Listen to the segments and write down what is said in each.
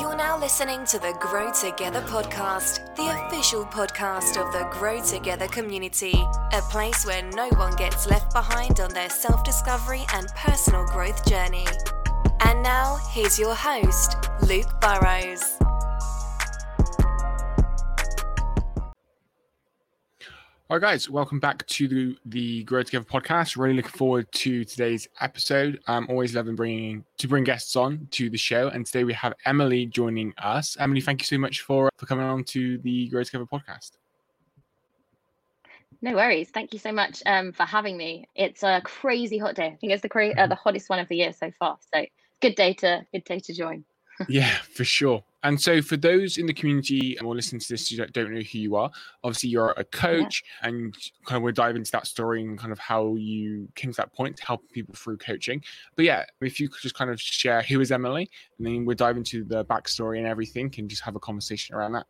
You're now listening to the Grow Together podcast, the official podcast of the Grow Together community, a place where no one gets left behind on their self discovery and personal growth journey. And now, here's your host, Luke Burrows. All right, guys, welcome back to the, the Grow Together podcast. Really looking forward to today's episode. I'm always loving bringing to bring guests on to the show, and today we have Emily joining us. Emily, thank you so much for for coming on to the Grow Together podcast. No worries. Thank you so much um, for having me. It's a crazy hot day. I think it's the cra- uh, the hottest one of the year so far. So good day to good day to join. Yeah, for sure. And so, for those in the community or listening to this who don't know who you are, obviously you're a coach, yeah. and kind of we'll dive into that story and kind of how you came to that point to help people through coaching. But yeah, if you could just kind of share who is Emily, and then we'll dive into the backstory and everything, and just have a conversation around that.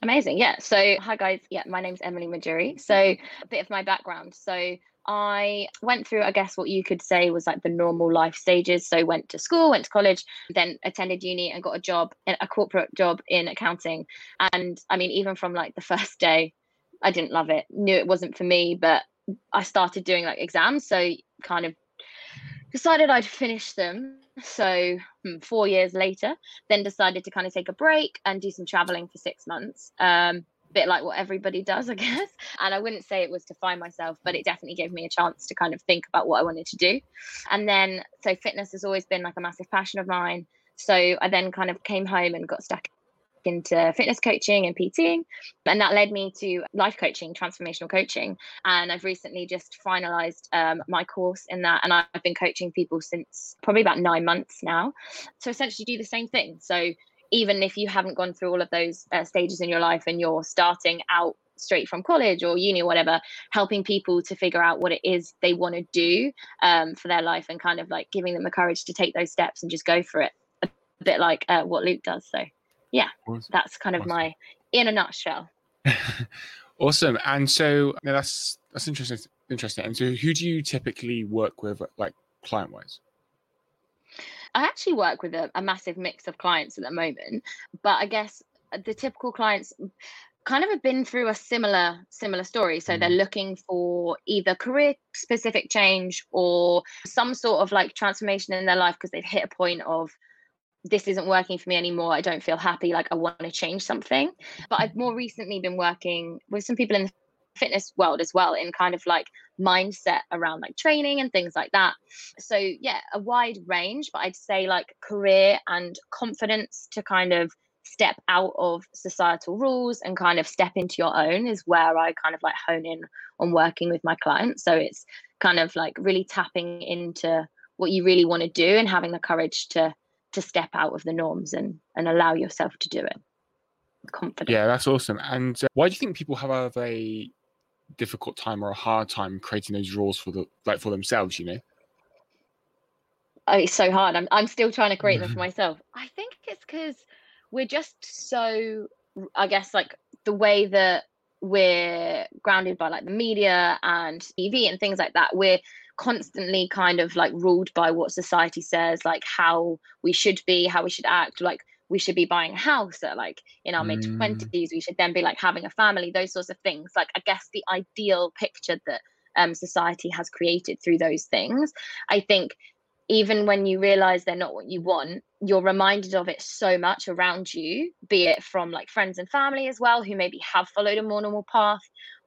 Amazing. Yeah. So, hi guys. Yeah, my name's Emily Majury. So, a bit of my background. So, I went through, I guess, what you could say was like the normal life stages. So, went to school, went to college, then attended uni and got a job, a corporate job in accounting. And I mean, even from like the first day, I didn't love it, knew it wasn't for me, but I started doing like exams. So, kind of decided I'd finish them. So, hmm, four years later, then decided to kind of take a break and do some traveling for six months. Um, bit like what everybody does, I guess. And I wouldn't say it was to find myself, but it definitely gave me a chance to kind of think about what I wanted to do. And then, so fitness has always been like a massive passion of mine. So I then kind of came home and got stuck into fitness coaching and PTing. And that led me to life coaching, transformational coaching. And I've recently just finalized um, my course in that. And I've been coaching people since probably about nine months now. So essentially, do the same thing. So even if you haven't gone through all of those uh, stages in your life and you're starting out straight from college or uni or whatever helping people to figure out what it is they want to do um, for their life and kind of like giving them the courage to take those steps and just go for it a bit like uh, what luke does so yeah awesome. that's kind of awesome. my in a nutshell awesome and so that's that's interesting interesting and so who do you typically work with like client wise I actually work with a, a massive mix of clients at the moment, but I guess the typical clients kind of have been through a similar similar story. So they're mm. looking for either career specific change or some sort of like transformation in their life because they've hit a point of this isn't working for me anymore. I don't feel happy. Like i want to change something. But i've more recently been working with some people in the fitness world as well in kind of like mindset around like training and things like that. So yeah a wide range but i'd say like career and confidence to kind of step out of societal rules and kind of step into your own is where i kind of like hone in on working with my clients. So it's kind of like really tapping into what you really want to do and having the courage to to step out of the norms and and allow yourself to do it. Confident. Yeah that's awesome. And uh, why do you think people have a difficult time or a hard time creating those rules for the like for themselves you know? Oh, it's so hard. I'm, I'm still trying to create them for myself. I think it's because we're just so i guess like the way that we're grounded by like the media and tv and things like that we're constantly kind of like ruled by what society says like how we should be how we should act like we should be buying a house at like in our mid 20s mm. we should then be like having a family those sorts of things. Like i guess the ideal picture that um, society has created through those things i think even when you realize they're not what you want you're reminded of it so much around you be it from like friends and family as well who maybe have followed a more normal path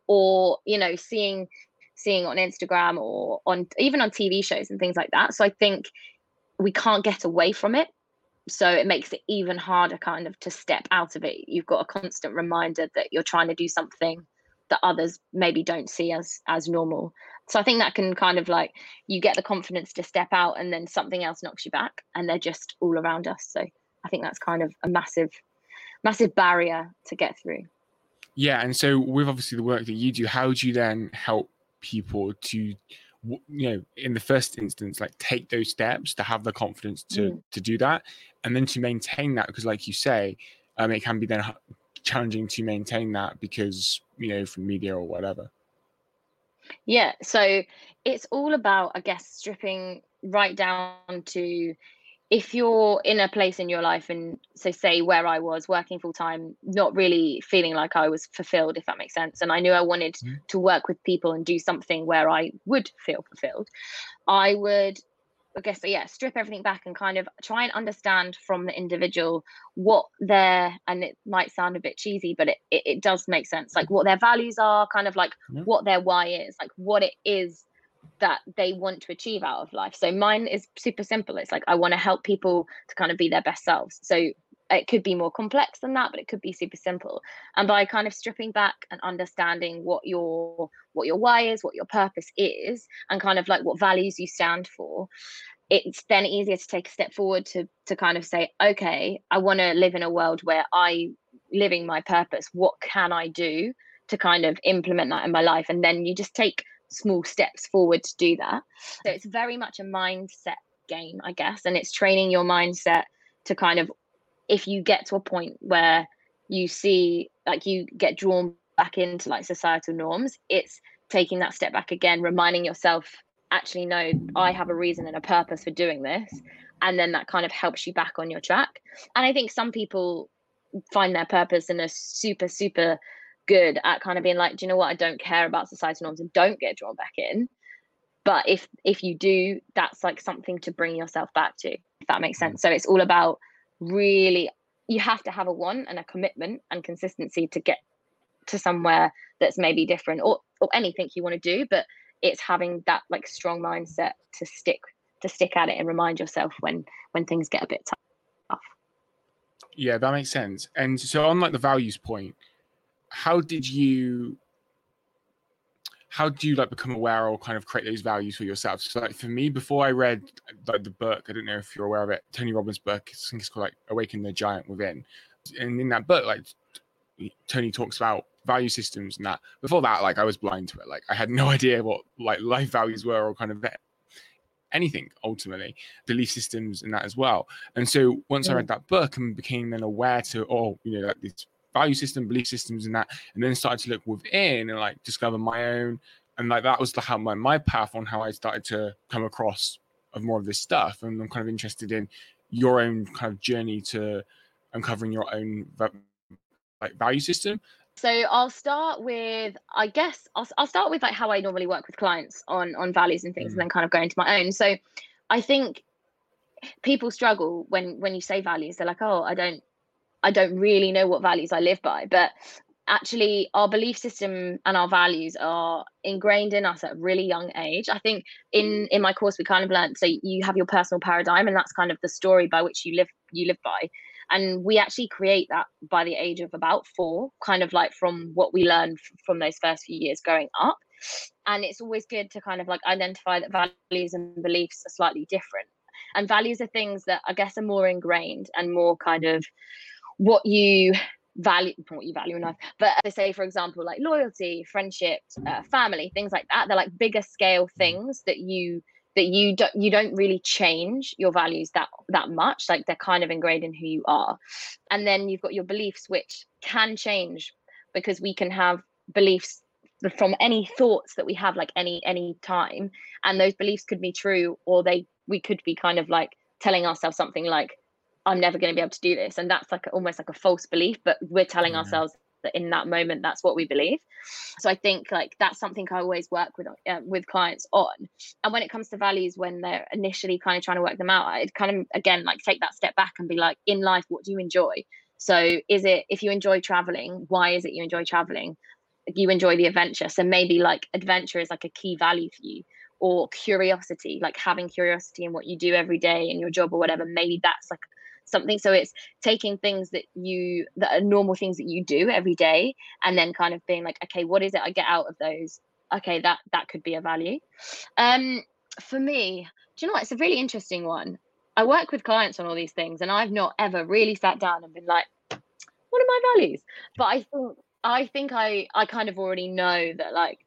or you know seeing seeing on instagram or on even on tv shows and things like that. So i think we can't get away from it so it makes it even harder kind of to step out of it. You've got a constant reminder that you're trying to do something that others maybe don't see as as normal. So i think that can kind of like you get the confidence to step out and then something else knocks you back and they're just all around us. So i think that's kind of a massive massive barrier to get through. Yeah and so with obviously the work that you do how do you then help people to you know in the first instance like take those steps to have the confidence to mm. to do that and then to maintain that because like you say um it can be then challenging to maintain that because you know from media or whatever yeah so it's all about i guess stripping right down to if you're in a place in your life and so say where i was working full time not really feeling like i was fulfilled if that makes sense and i knew i wanted mm. to work with people and do something where i would feel fulfilled i would i guess yeah strip everything back and kind of try and understand from the individual what their and it might sound a bit cheesy but it, it, it does make sense like what their values are kind of like yeah. what their why is like what it is that they want to achieve out of life. So mine is super simple. It's like I want to help people to kind of be their best selves. So it could be more complex than that, but it could be super simple. And by kind of stripping back and understanding what your what your why is, what your purpose is, and kind of like what values you stand for, it's then easier to take a step forward to to kind of say, okay, I want to live in a world where I living my purpose. What can I do to kind of implement that in my life? And then you just take small steps forward to do that. So it's very much a mindset game, I guess, and it's training your mindset to kind of if you get to a point where you see like you get drawn back into like societal norms, it's taking that step back again, reminding yourself, actually, no, I have a reason and a purpose for doing this. And then that kind of helps you back on your track. And I think some people find their purpose in a super, super good at kind of being like, do you know what? I don't care about societal norms and don't get drawn back in. But if if you do, that's like something to bring yourself back to, if that makes sense. Mm. So it's all about really you have to have a want and a commitment and consistency to get to somewhere that's maybe different or or anything you want to do. But it's having that like strong mindset to stick to stick at it and remind yourself when when things get a bit tough. Yeah, that makes sense. And so on like the values point, how did you how do you like become aware or kind of create those values for yourself? So like for me, before I read like the book, I don't know if you're aware of it, Tony Robbins' book, I think it's called like Awaken the Giant Within. And in that book, like Tony talks about value systems and that. Before that, like I was blind to it. Like I had no idea what like life values were or kind of anything ultimately, belief systems and that as well. And so once I read mm. that book and became then aware to, oh, you know, like these value system, belief systems, and that, and then started to look within and like discover my own. And like that was the how my, my path on how I started to come across of more of this stuff. And I'm kind of interested in your own kind of journey to uncovering your own like value system. So I'll start with, I guess I'll, I'll start with like how I normally work with clients on on values and things, mm. and then kind of go into my own. So I think people struggle when when you say values. They're like, oh, I don't I don't really know what values I live by, but actually our belief system and our values are ingrained in us at a really young age. I think in in my course we kind of learned so you have your personal paradigm and that's kind of the story by which you live you live by. And we actually create that by the age of about four kind of like from what we learn from those first few years growing up. And it's always good to kind of like identify that values and beliefs are slightly different. And values are things that i guess are more ingrained and more kind of what you value what you value in life but they say for example like loyalty friendship uh, family things like that they're like bigger scale things that you that you don't you don't really change your values that that much like they're kind of ingrained in who you are. And then you've got your beliefs which can change because we can have beliefs from any thoughts that we have like any any time and those beliefs could be true or they we could be kind of like telling ourselves something like I'm never going to be able to do this. And that's like almost like a false belief, but we're telling yeah. ourselves that in that moment that's what we believe. So I think like that's something I always work with uh, with clients on. And when it comes to values, when they're initially kind of trying to work them out, I'd kind of again like take that step back and be like, in life, what do you enjoy? So is it if you enjoy traveling, why is it you enjoy traveling? You enjoy the adventure. So maybe like adventure is like a key value for you or curiosity, like having curiosity in what you do every day in your job or whatever. Maybe that's like something. So it's taking things that you that are normal things that you do every day and then kind of being like okay what is it i get out of those? Okay that that could be a value. Um for me do you know what? It's a really interesting one. I work with clients on all these things and i've not ever really sat down and been like what are my values? But i think i think i i kind of already know that like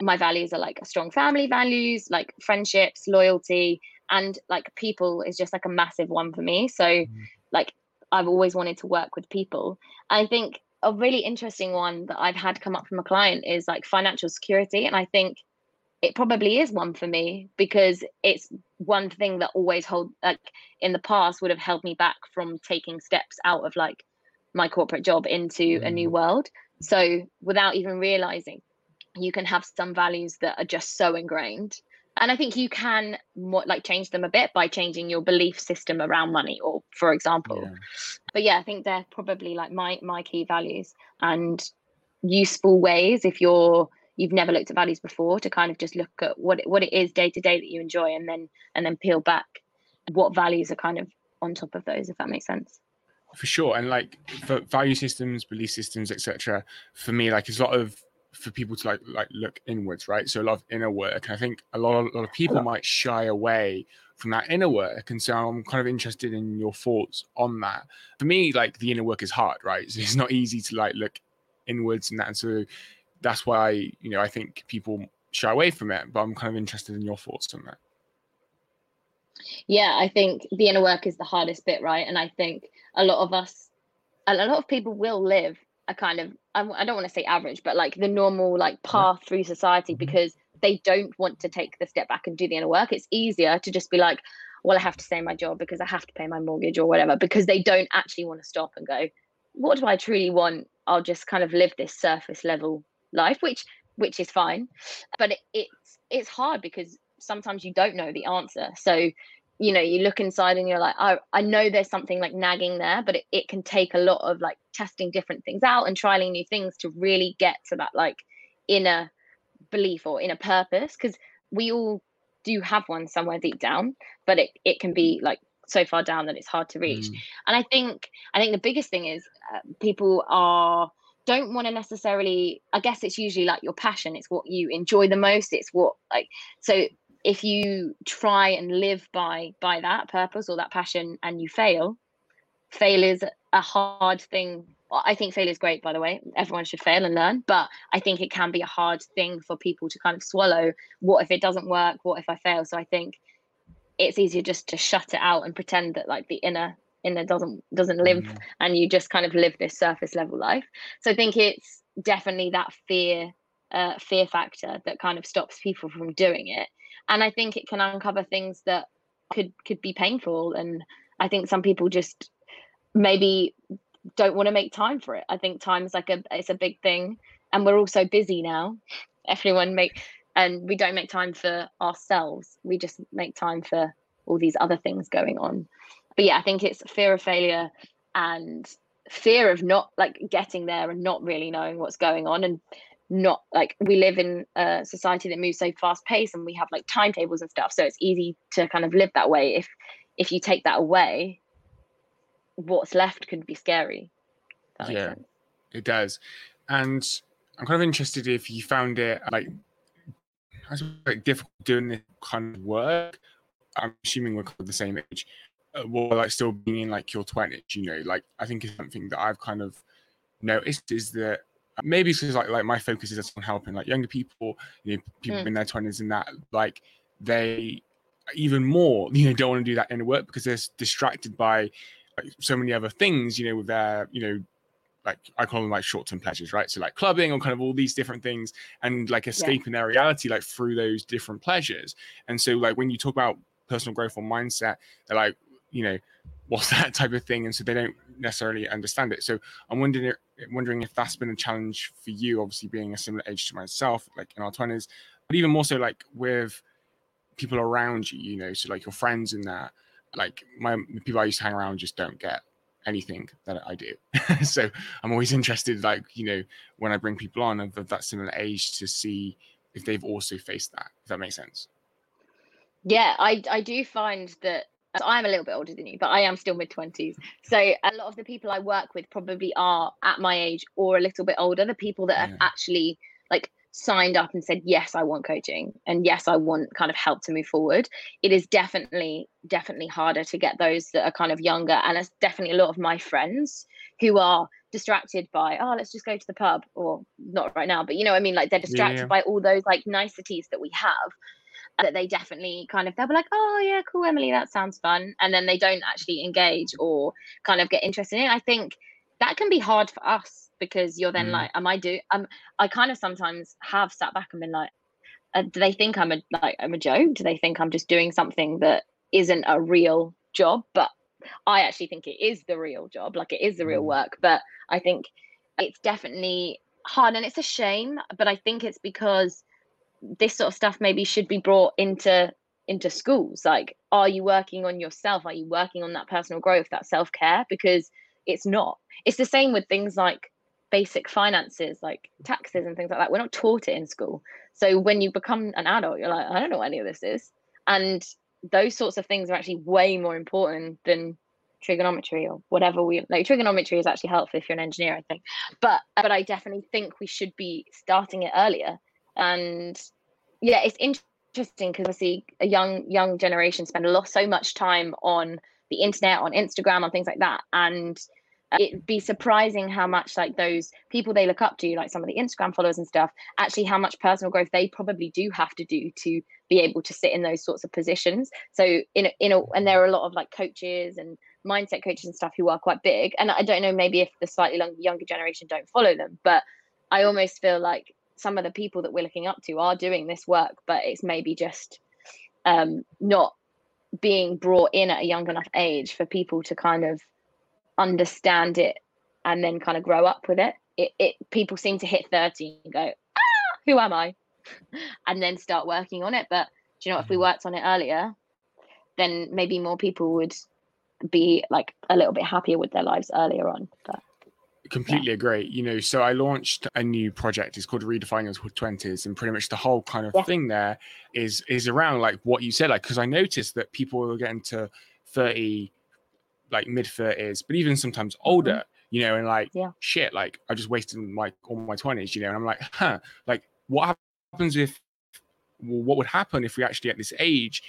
my values are like strong family values like friendships loyalty and like people is just like a massive one for me so mm. like i've always wanted to work with people i think a really interesting one that i've had come up from a client is like financial security and i think it probably is one for me because it's one thing that always hold like in the past would have held me back from taking steps out of like my corporate job into mm. a new mm. world so without even realizing you can have some values that are just so ingrained and i think you can more, like change them a bit by changing your belief system around money or for example. Yeah. but yeah i think they're probably like my my key values and useful ways if you're you've never looked at values before to kind of just look at what it, what it is day to day that you enjoy and then and then peel back what values are kind of on top of those if that makes sense. For sure. And like for value systems belief systems etc for me like it's a lot of for people to like like look inwards right so a lot of inner work and i think a lot of, a lot of people might shy away from that inner work and so i'm kind of interested in your thoughts on that for me like the inner work is hard right so it's not easy to like look inwards and that and so that's why you know I think people shy away from it. But I'm kind of interested in your thoughts on that. Yeah, I think the inner work is the hardest bit, right? And I think a lot of us, a lot of people will live a kind of I don't want to say average, but like the normal like path through society mm-hmm. because they don't want to take the step back and do the inner work. It's easier to just be like, well, I have to stay in my job because I have to pay my mortgage or whatever, because they don't actually want to stop and go, what do I truly want? I'll just kind of live this surface level life, which which is fine. But it, it's it's hard because sometimes you don't know the answer. So you know you look inside and you're like oh i know there's something like nagging there but it, it can take a lot of like testing different things out and trialing new things to really get to that like inner belief or inner purpose because we all do have one somewhere deep down but it, it can be like so far down that it's hard to reach mm. and i think i think the biggest thing is uh, people are don't want to necessarily i guess it's usually like your passion it's what you enjoy the most it's what like so if you try and live by by that purpose or that passion and you fail fail is a hard thing. I think fail is great by the way. Everyone should fail and learn but i think it can be a hard thing for people to kind of swallow. What if it doesn't work? What if i fail? So i think it's easier just to shut it out and pretend that like the inner in there doesn't doesn't live mm. and you just kind of live this surface level life. So i think it's definitely that fear uh, fear factor that kind of stops people from doing it and i think it can uncover things that could could be painful. And i think some people just maybe don't want to make time for it. I think time is like a it's a big thing. And we're all so busy now. Everyone make and we don't make time for ourselves. We just make time for all these other things going on. But yeah, I think it's fear of failure and fear of not like getting there and not really knowing what's going on. And not like we live in a society that moves so fast paced and we have like timetables and stuff so it's easy to kind of live that way. If if you take that away what's left could be scary. Yeah it does. And i'm kind of interested if you found it like like difficult doing this kind of work. I'm assuming we're the same age uh, while like still being in like your 20s you know like i think is something that i've kind of noticed is that maybe it's because like like my focus is on helping like younger people you know people mm. in their 20s and that like they even more you know don't want to do that inner work because they're distracted by like, so many other things you know with their you know like I call them like short-term pleasures, right? So like clubbing or kind of all these different things and like escaping yeah. their reality like through those different pleasures. And so like when you talk about personal growth or mindset, they're like, you know, what's that type of thing, and so they don't necessarily understand it. So I'm wondering wondering if that's been a challenge for you, obviously being a similar age to myself, like in our twenties, but even more so like with people around you, you know, so like your friends and that, like my people I used to hang around just don't get anything that I do. so I'm always interested, like, you know, when I bring people on of, of that similar age to see if they've also faced that, if that makes sense. Yeah, I I do find that I'm a little bit older than you, but I am still mid 20s. So a lot of the people I work with probably are at my age or a little bit older. The people that yeah. have actually like signed up and said, yes, I want coaching and yes, I want kind of help to move forward. It is definitely, definitely harder to get those that are kind of younger. And it's definitely a lot of my friends who are distracted by, oh, let's just go to the pub or not right now, but you know, I mean, like they're distracted yeah. by all those like niceties that we have that they definitely kind of they'll be like, oh yeah, cool, Emily, that sounds fun, and then they don't actually engage or kind of get interested in it. I think that can be hard for us because you're then mm. like, am I do? Um, I kind of sometimes have sat back and been like, uh, do they think i'm a like i'm a joke do they think i'm just doing something that isn't a real job but i actually think it is the real job like it is the real mm. work but i think it's definitely hard and it's a shame but i think it's because this sort of stuff maybe should be brought into into schools. Like are you working on yourself? Are you working on that personal growth that self-care? Because it's not. It's the same with things like basic finances like taxes and things like that. We're not taught it in school. So when you become an adult you're like i don't know what any of this is. And those sorts of things are actually way more important than trigonometry or whatever we like trigonometry is actually helpful if you're an engineer i think. But but i definitely think we should be starting it earlier and yeah it's interesting because we see a young young generation spend a lot so much time on the internet on instagram on things like that. And uh, it'd be surprising how much like those people they look up to like some of the instagram followers and stuff actually how much personal growth they probably do have to do to be able to sit in those sorts of positions. So in a, in a and there are a lot of like coaches and mindset coaches and stuff who are quite big. And i don't know maybe if the slightly younger generation don't follow them but i almost feel like some of the people that we're looking up to are doing this work but it's maybe just um not being brought in at a young enough age for people to kind of understand it and then kind of grow up with it. It, it people seem to hit 30 and go, ah, who am I? and then start working on it. But do you know, if we mm-hmm. worked on it earlier, then maybe more people would be like a little bit happier with their lives earlier on. But completely yeah. agree you know so i launched a new project it's called redefining your 20s and pretty much the whole kind of yeah. thing there is is around like what you said like because i noticed that people were getting to 30 like mid 30s, but even sometimes older, mm-hmm. you know, and like yeah. shit, like I just wasted my all my 20s, you know, and I'm like, huh, like what happens if well, what would happen if we actually at this age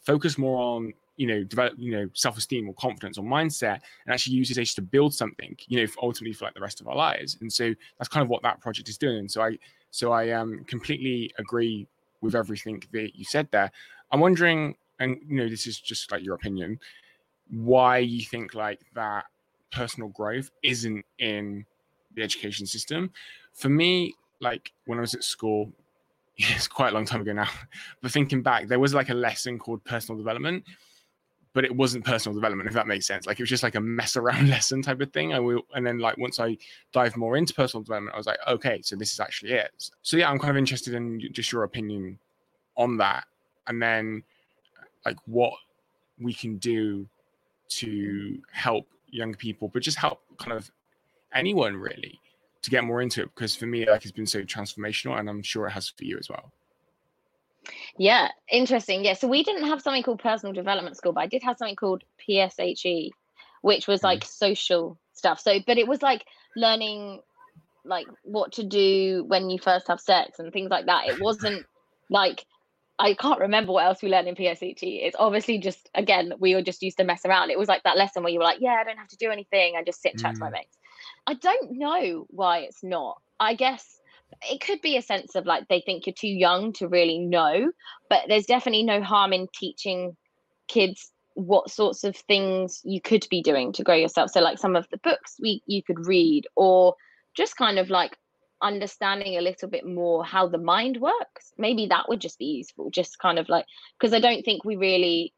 focus more on you know develop you know self-esteem or confidence or mindset and actually use this age to build something you know ultimately for like the rest of our lives. And so that's kind of what that project is doing. So i so i um completely agree with everything that you said there. I'm wondering and you know this is just like your opinion why you think like that personal growth isn't in the education system. For me, like when I was at school, it's quite a long time ago now, but thinking back, there was like a lesson called personal development, but it wasn't personal development, if that makes sense. Like it was just like a mess around lesson type of thing. I will, and then like once I dived more into personal development, I was like, okay, so this is actually it. So yeah, I'm kind of interested in just your opinion on that, and then like what we can do to help young people, but just help kind of anyone really to get more into it because for me like it's been so transformational and I'm sure it has for you as well. Yeah, interesting. Yeah, so we didn't have something called personal development school, but I did have something called PSHE, which was like mm. social stuff. So, but it was like learning like what to do when you first have sex and things like that. It wasn't like I can't remember what else we learned in PSHE. It's obviously just again we were just used to mess around. It was like that lesson where you were like, yeah, I don't have to do anything. I just sit and chat mm. to my mm. mates. I don't know why it's not. I guess it could be a sense of like they think you're too young to really know, but there's definitely no harm in teaching kids what sorts of things you could be doing to grow yourself. So like some of the books we you could read or just kind of like understanding a little bit more how the mind works maybe that would just be useful just kind of like because i don't think we really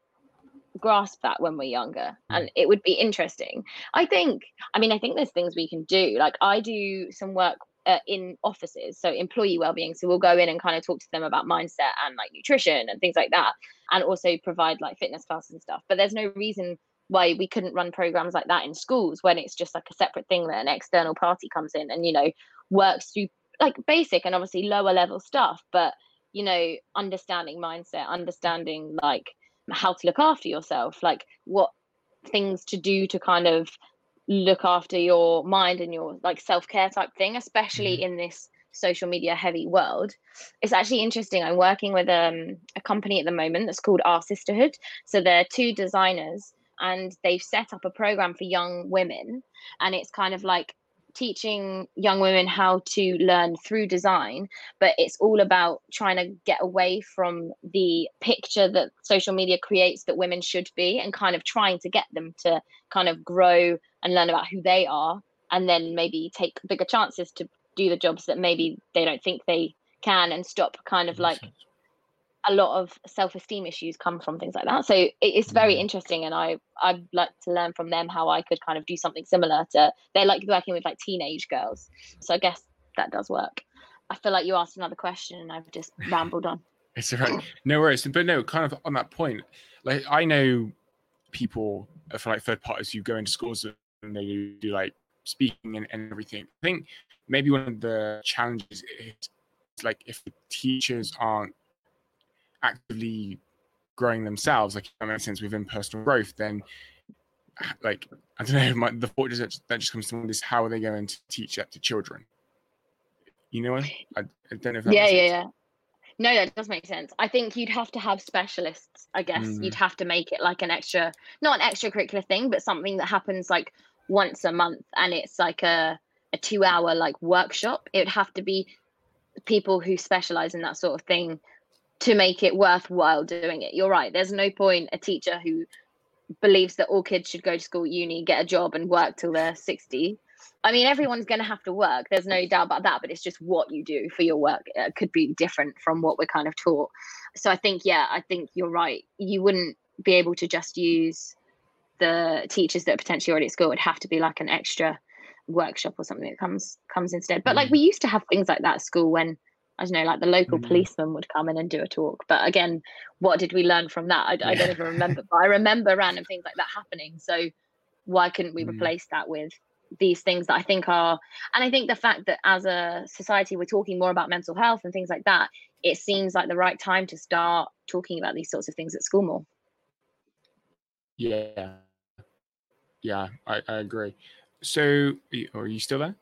grasp that when we're younger and mm. it would be interesting i think i mean i think there's things we can do like i do some work uh, in offices so employee well-being. So we'll go in and kind of talk to them about mindset and like nutrition and things like that and also provide like fitness classes and stuff. But there's no reason why we couldn't run programs like that in schools when it's just like a separate thing that an external party comes in and you know works through like basic and obviously lower level stuff but you know understanding mindset understanding like how to look after yourself like what things to do to kind of look after your mind and your like self-care type thing especially mm-hmm. in this social media heavy world it's actually interesting i'm working with um, a company at the moment that's called our sisterhood so they're two designers and they've set up a program for young women and it's kind of like teaching young women how to learn through design but it's all about trying to get away from the picture that social media creates that women should be and kind of trying to get them to kind of grow and learn about who they are and then maybe take bigger chances to do the jobs that maybe they don't think they can and stop kind of like a lot of self-esteem issues come from things like that so it, it's very Mm. interesting and i i'd like to learn from them how i could kind of do something similar to they're like working with like teenage girls so i guess that does work i feel like you asked another question and i've just rambled on It's all right. No worries. But no, kind of on that point, like I know people for like third parties who go into schools and they do like speaking and, and everything. I think maybe one of the challenges is like if the teachers aren't actively growing themselves, like that makes sense within personal growth, then like I don't know, my, the thought just that just comes to mind is how are they going to teach that to children? You know, I, I don't know if that yeah yeah sense. yeah no that does make sense i think you'd have to have specialists i guess Mm. you'd have to make it like an extra not an extracurricular thing but something that happens like once a month and it's like a a two hour like workshop it would have to be people who specialize in that sort of thing to make it worthwhile doing it you're right there's no point a teacher who believes that all kids should go to school uni get a job and work till they're 60 I mean, everyone's going to have to work. There's no doubt about that. But it's just what you do for your work it could be different from what we're kind of taught. So I think, yeah, I think you're right. You wouldn't be able to just use the teachers that are potentially already at school. It'd have to be like an extra workshop or something that comes comes instead. But like Mm. we used to have things like that at school when I don't know, like the local Mm. policeman would come in and do a talk. But again, what did we learn from that? I, I don't even remember. But I remember random things like that happening. So why couldn't we Mm. replace that with these things that I think are, and I think the fact that as a society we're talking more about mental health and things like that, it seems like the right time to start talking about these sorts of things at school more. Yeah. Yeah, I, I agree. So, are you, are you still there?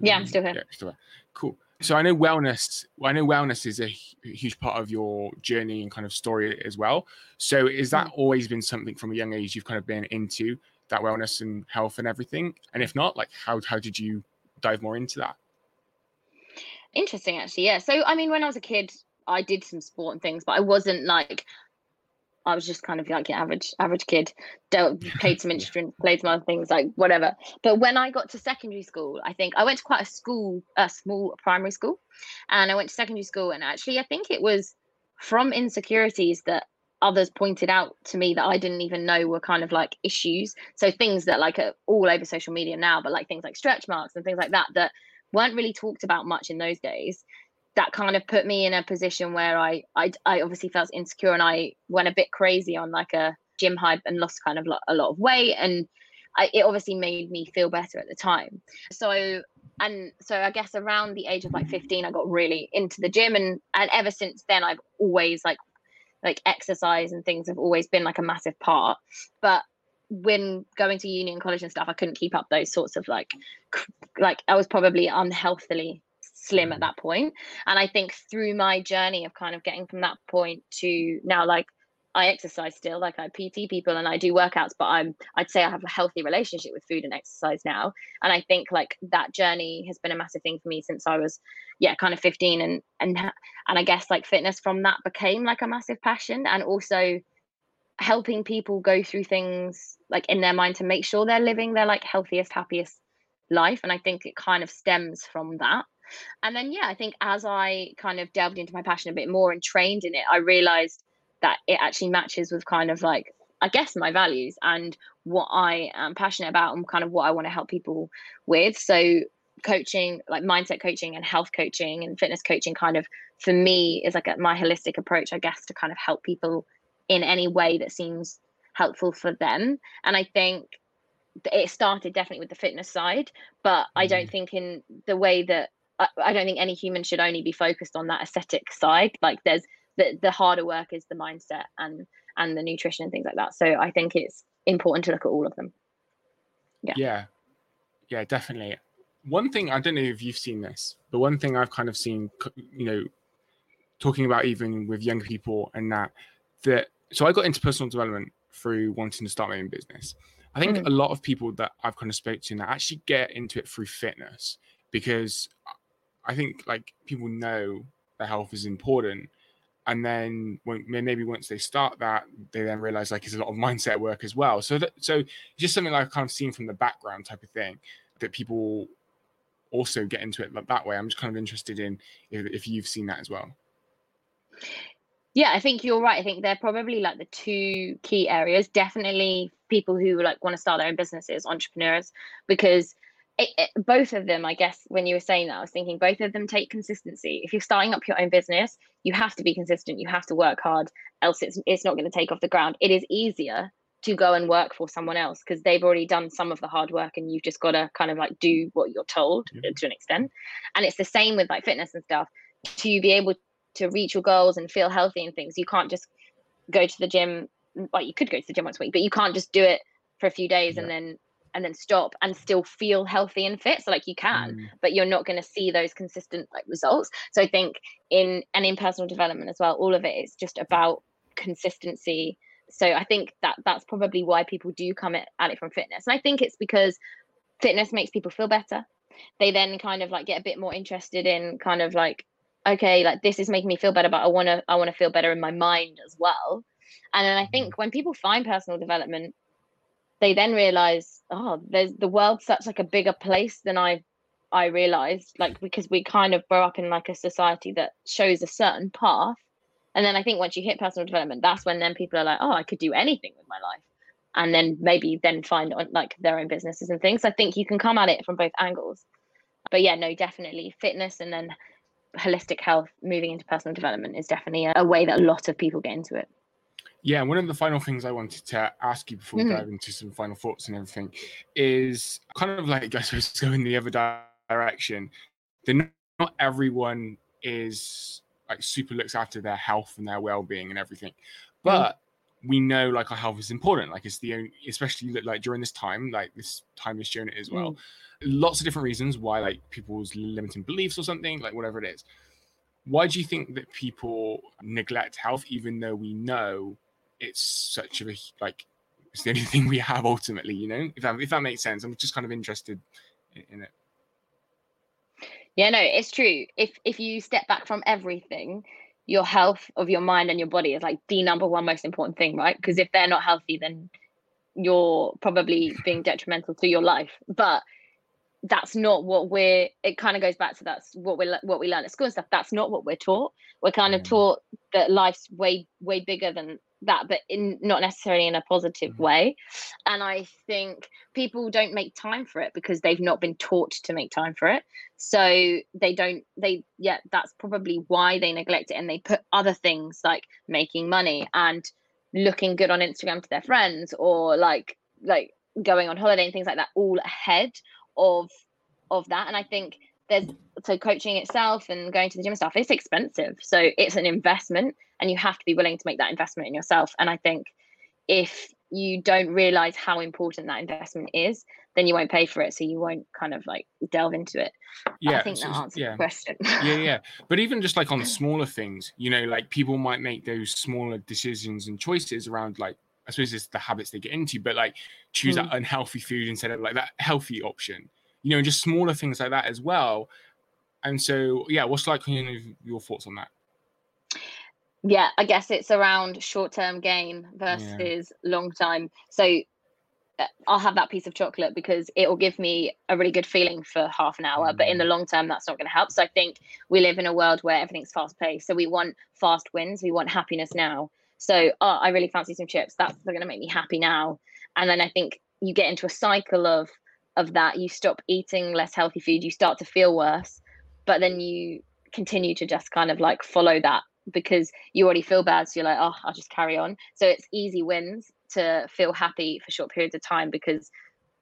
Yeah, I'm still here. Yeah, still there. Cool. So I know wellness. I know wellness is a huge part of your journey and kind of story as well. So, is that Mm. always been something from a young age you've kind of been into that wellness and health and everything? And if not, like how how did you dive more into that? Interesting, actually. Yeah. So, I mean, when I was a kid, I did some sport and things, but I wasn't like, I was just kind of like your average average kid. Dealt, played some instruments, played some other things, like whatever. But when I got to secondary school, I think I went to quite a school, a small primary school, and I went to secondary school, and actually, I think it was from insecurities that others pointed out to me that I didn't even know were kind of like issues. So things that like are all over social media now, but like things like stretch marks and things like that that weren't really talked about much in those days. That kind of put me in a position where I I, I obviously felt insecure and I went a bit crazy on like a gym hype and lost kind of lo- a lot of weight and I, it obviously made me feel better at the time. So and so I guess around the age of like 15 I got really into the gym and and ever since then I've always like like exercise and things have always been like a massive part but when going to uni and college and stuff i couldn't keep up those sorts of like like i was probably unhealthily slim at mm. that point. And i think through my journey of kind of getting from that point to now like i exercise still like i pt people and i do workouts but i'm i'd say i have a healthy relationship with food and exercise now. And i think like that journey has been a massive thing for me since i was yeah kind of 15 and and and I guess like fitness from that became like a massive passion and also helping people go through things like in their mind to make sure they're living their like healthiest happiest life. And I think it kind of stems from that and then yeah I think as I kind of delved into my passion a bit more and trained in it I realized that it actually matches with kind of like I guess my values and what I am passionate about and kind of what I want to help people with. So coaching like mindset coaching and health coaching and fitness coaching kind of for me is like a, my holistic approach i guess to kind of help people in any way that seems helpful for them. And i think it started definitely with the fitness side but i don't mm. think in the way that I, I don't think any human should only be focused on that aesthetic side like there's the, the harder work is the mindset and and the nutrition and things like that so i think it's important to look at all of them Yeah. Yeah. Yeah, definitely. One thing I don't know if you've seen this, but one thing I've kind of seen, you know, talking about even with young people and that, that so I got into personal development through wanting to start my own business. I think Mhm. a lot of people that I've kind of spoke to now actually get into it through fitness because I think like people know that health is important. And then when maybe once they start that, they then realize like it's a lot of mindset work as well. So that so just something like I've kind of seen from the background type of thing that people also get into it that way. I'm just kind of interested in if, if you've seen that as well. yeah i think you're right i think they're probably like the two key areas definitely people who like want to start their own businesses entrepreneurs because it, it, both of them i guess when you were saying that i was thinking both of them take consistency if you're starting up your own business you have to be consistent you have to work hard else it's, it's not going to take off the ground it is easier to go and work for someone else because they've already done some of the hard work and you've just got to kind of like do what you're told yeah. to an extent and it's the same with like fitness and stuff to be able to reach your goals and feel healthy and things you can't just go to the gym well you could go to the gym once a week but you can't just do it for a few days yeah. and then and then stop and still feel healthy and fit. So like you can mm. but you're not going to see those consistent like results. So i think in and in personal development as well all of it is just about consistency. So i think that that's probably why people do come at, at it from fitness. And i think it's because fitness makes people feel better. They then kind of like get a bit more interested in kind of like okay like this is making me feel better but i want to i want to feel better in my mind as well. And then i think mm-hmm. when people find personal development they then realize oh there's the world's such like a bigger place than i i realized like because we kind of grow up in like a society that shows a certain path. And then i think once you hit personal development that's when then people are like oh i could do anything with my life. And then maybe then find uh, like their own businesses and things. I think you can come at it from both angles. But yeah no definitely fitness and then holistic health moving into personal development is definitely a, a way that a lot of people get into it yeah, one of the final things I wanted to ask you before mm-hmm. we dive into some final thoughts and everything is kind of like I suppose go in the other direction. That not everyone is like super looks after their health and their well-being and everything, but mm-hmm. we know like our health is important. Like it's the only, especially like during this time, like this time has shown it as well. Mm-hmm. Lots of different reasons why like people's limiting beliefs or something, like whatever it is. Why do you think that people neglect health, even though we know it's such a like it's the only thing we have ultimately you know? If that, if that makes sense. I'm just kind of interested in it. Yeah no it's true. If if you step back from everything your health of your mind and your body is like the number one most important thing right? Because if they're not healthy then you're probably being detrimental to your life. But that's not what we're it kind of goes back to that's what we what we learn at school and stuff. That's not what we're taught. We're kind of taught that life's way way bigger than that but in not necessarily in a positive mm-hmm. way. And i think people don't make time for it because they've not been taught to make time for it. So they don't they yeah that's probably why they neglect it and they put other things like making money and looking good on instagram to their friends or like like going on holiday and things like that all ahead of of that. And i think there's so coaching itself and going to the gym and stuff it's expensive. So it's an investment and you have to be willing to make that investment in yourself. And i think if you don't realize how important that investment is then you won't pay for it. So you won't kind of like delve into it. Yeah i think that answers yeah. the question. Yeah yeah but even just like on the smaller things you know like people might make those smaller decisions and choices around like i suppose it's the habits they get into but like choose mm. that unhealthy food instead of like that healthy option you know just smaller things like that as well and so yeah what's like you know, your thoughts on that yeah i guess it's around short term gain versus yeah. long time so uh, I'll have that piece of chocolate because it will give me a really good feeling for half an hour. Mm. But in the mm. long term, that's not going to help. So I think we live in a world where everything's fast paced. So we want fast wins. We want happiness now. So oh, I really fancy some chips. That's going to make me happy now. And then I think you get into a cycle of of that. You stop eating less healthy food. You start to feel worse, but then you continue to just kind of like follow that because you already feel bad. So you're like, oh, I'll just carry on. So it's easy wins to feel happy for short periods of time because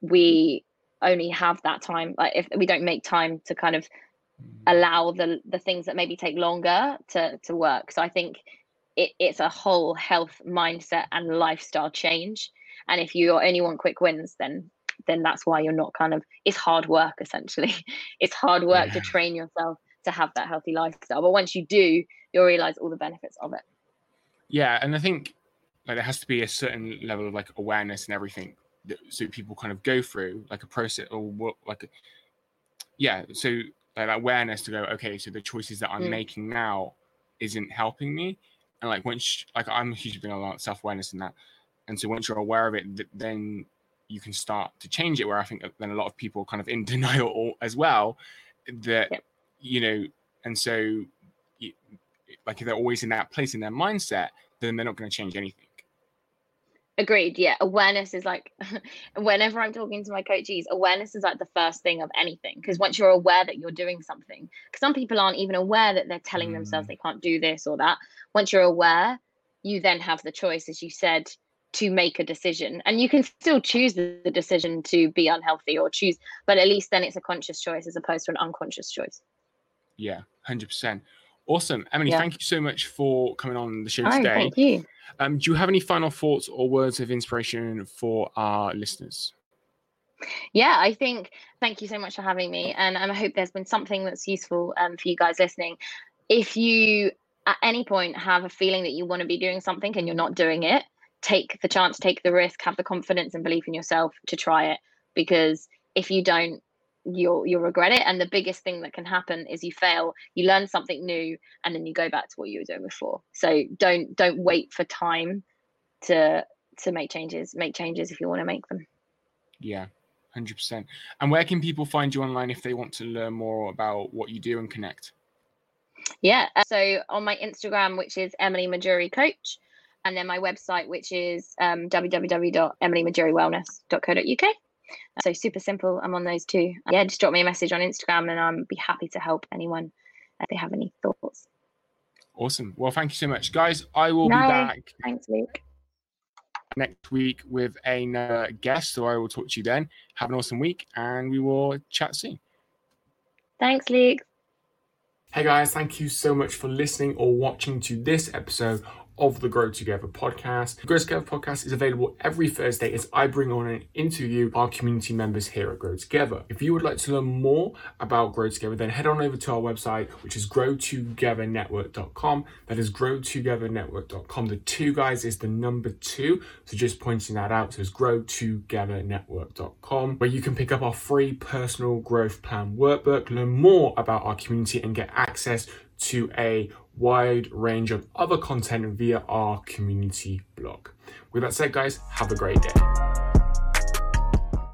we only have that time. Like if we don't make time to kind of mm. allow the the things that maybe take longer to to work. So I think it, it's a whole health mindset and lifestyle change. And if you only want quick wins, then then that's why you're not kind of it's hard work essentially. it's hard work yeah. to train yourself to have that healthy lifestyle. But once you do, you'll realize all the benefits of it. Yeah, and I think like there has to be a certain level of like awareness and everything that so people kind of go through like a process or what like a, yeah, so like that awareness to go, okay, so the choices that I'm mm. making now isn't helping me. And like once like I'm hugely big on self-awareness and that. And so once you're aware of it, then you can start to change it. Where I think then a lot of people kind of in denial as well that you know, and so like if they're always in that place in their mindset, then they're not going to change anything. Agreed. Yeah. Awareness is like, whenever I'm talking to my coaches, awareness is like the first thing of anything. Because once you're aware that you're doing something, because some people aren't even aware that they're telling mm. themselves they can't do this or that. Once you're aware, you then have the choice, as you said, to make a decision. And you can still choose the, decision to be unhealthy or choose, but at least then it's a conscious choice as opposed to an unconscious choice. Yeah, 100%. Awesome. Emily, yeah. thank you so much for coming on the show today. Thank you. Um, do you have any final thoughts or words of inspiration for our listeners? Yeah, I think thank you so much for having me. And I hope there's been something that's useful um, for you guys listening. If you at any point have a feeling that you want to be doing something and you're not doing it, take the chance, take the risk, have the confidence and belief in yourself to try it. Because if you don't, you'll you'll regret it. And the biggest thing that can happen is you fail you learn something new and then you go back to what you were doing before. So don't don't wait for time to to make changes. Make changes if you want to make them. Yeah 100% and where can people find you online if they want to learn more about what you do and connect? Yeah uh, so on my instagram which is emily majury coach and then my website which is um, www.emilymajurywellness.co.uk so super simple. I'm on those two. Yeah, just drop me a message on Instagram and I'll be happy to help anyone if they have any thoughts. Awesome. Well, thank you so much, guys. I will no, be back. Thanks, Luke. Next week with a guest, so I will talk to you then. Have an awesome week, and we will chat soon. Thanks, Luke. Hey guys, thank you so much for listening or watching to this episode of the Grow Together podcast. The Grow Together podcast is available every Thursday as I bring on and interview our community members here at Grow Together. If you would like to learn more about Grow Together, then head on over to our website, which is grow2gethernetwork.com. That is grow2gethernetwork.com. The two guys is the number two. So just pointing that out. So it's grow2gethernetwork.com, where you can pick up our free personal growth plan workbook, learn more about our community, and get access to a wide range of other content via our community blog. With that said, guys, have a great day.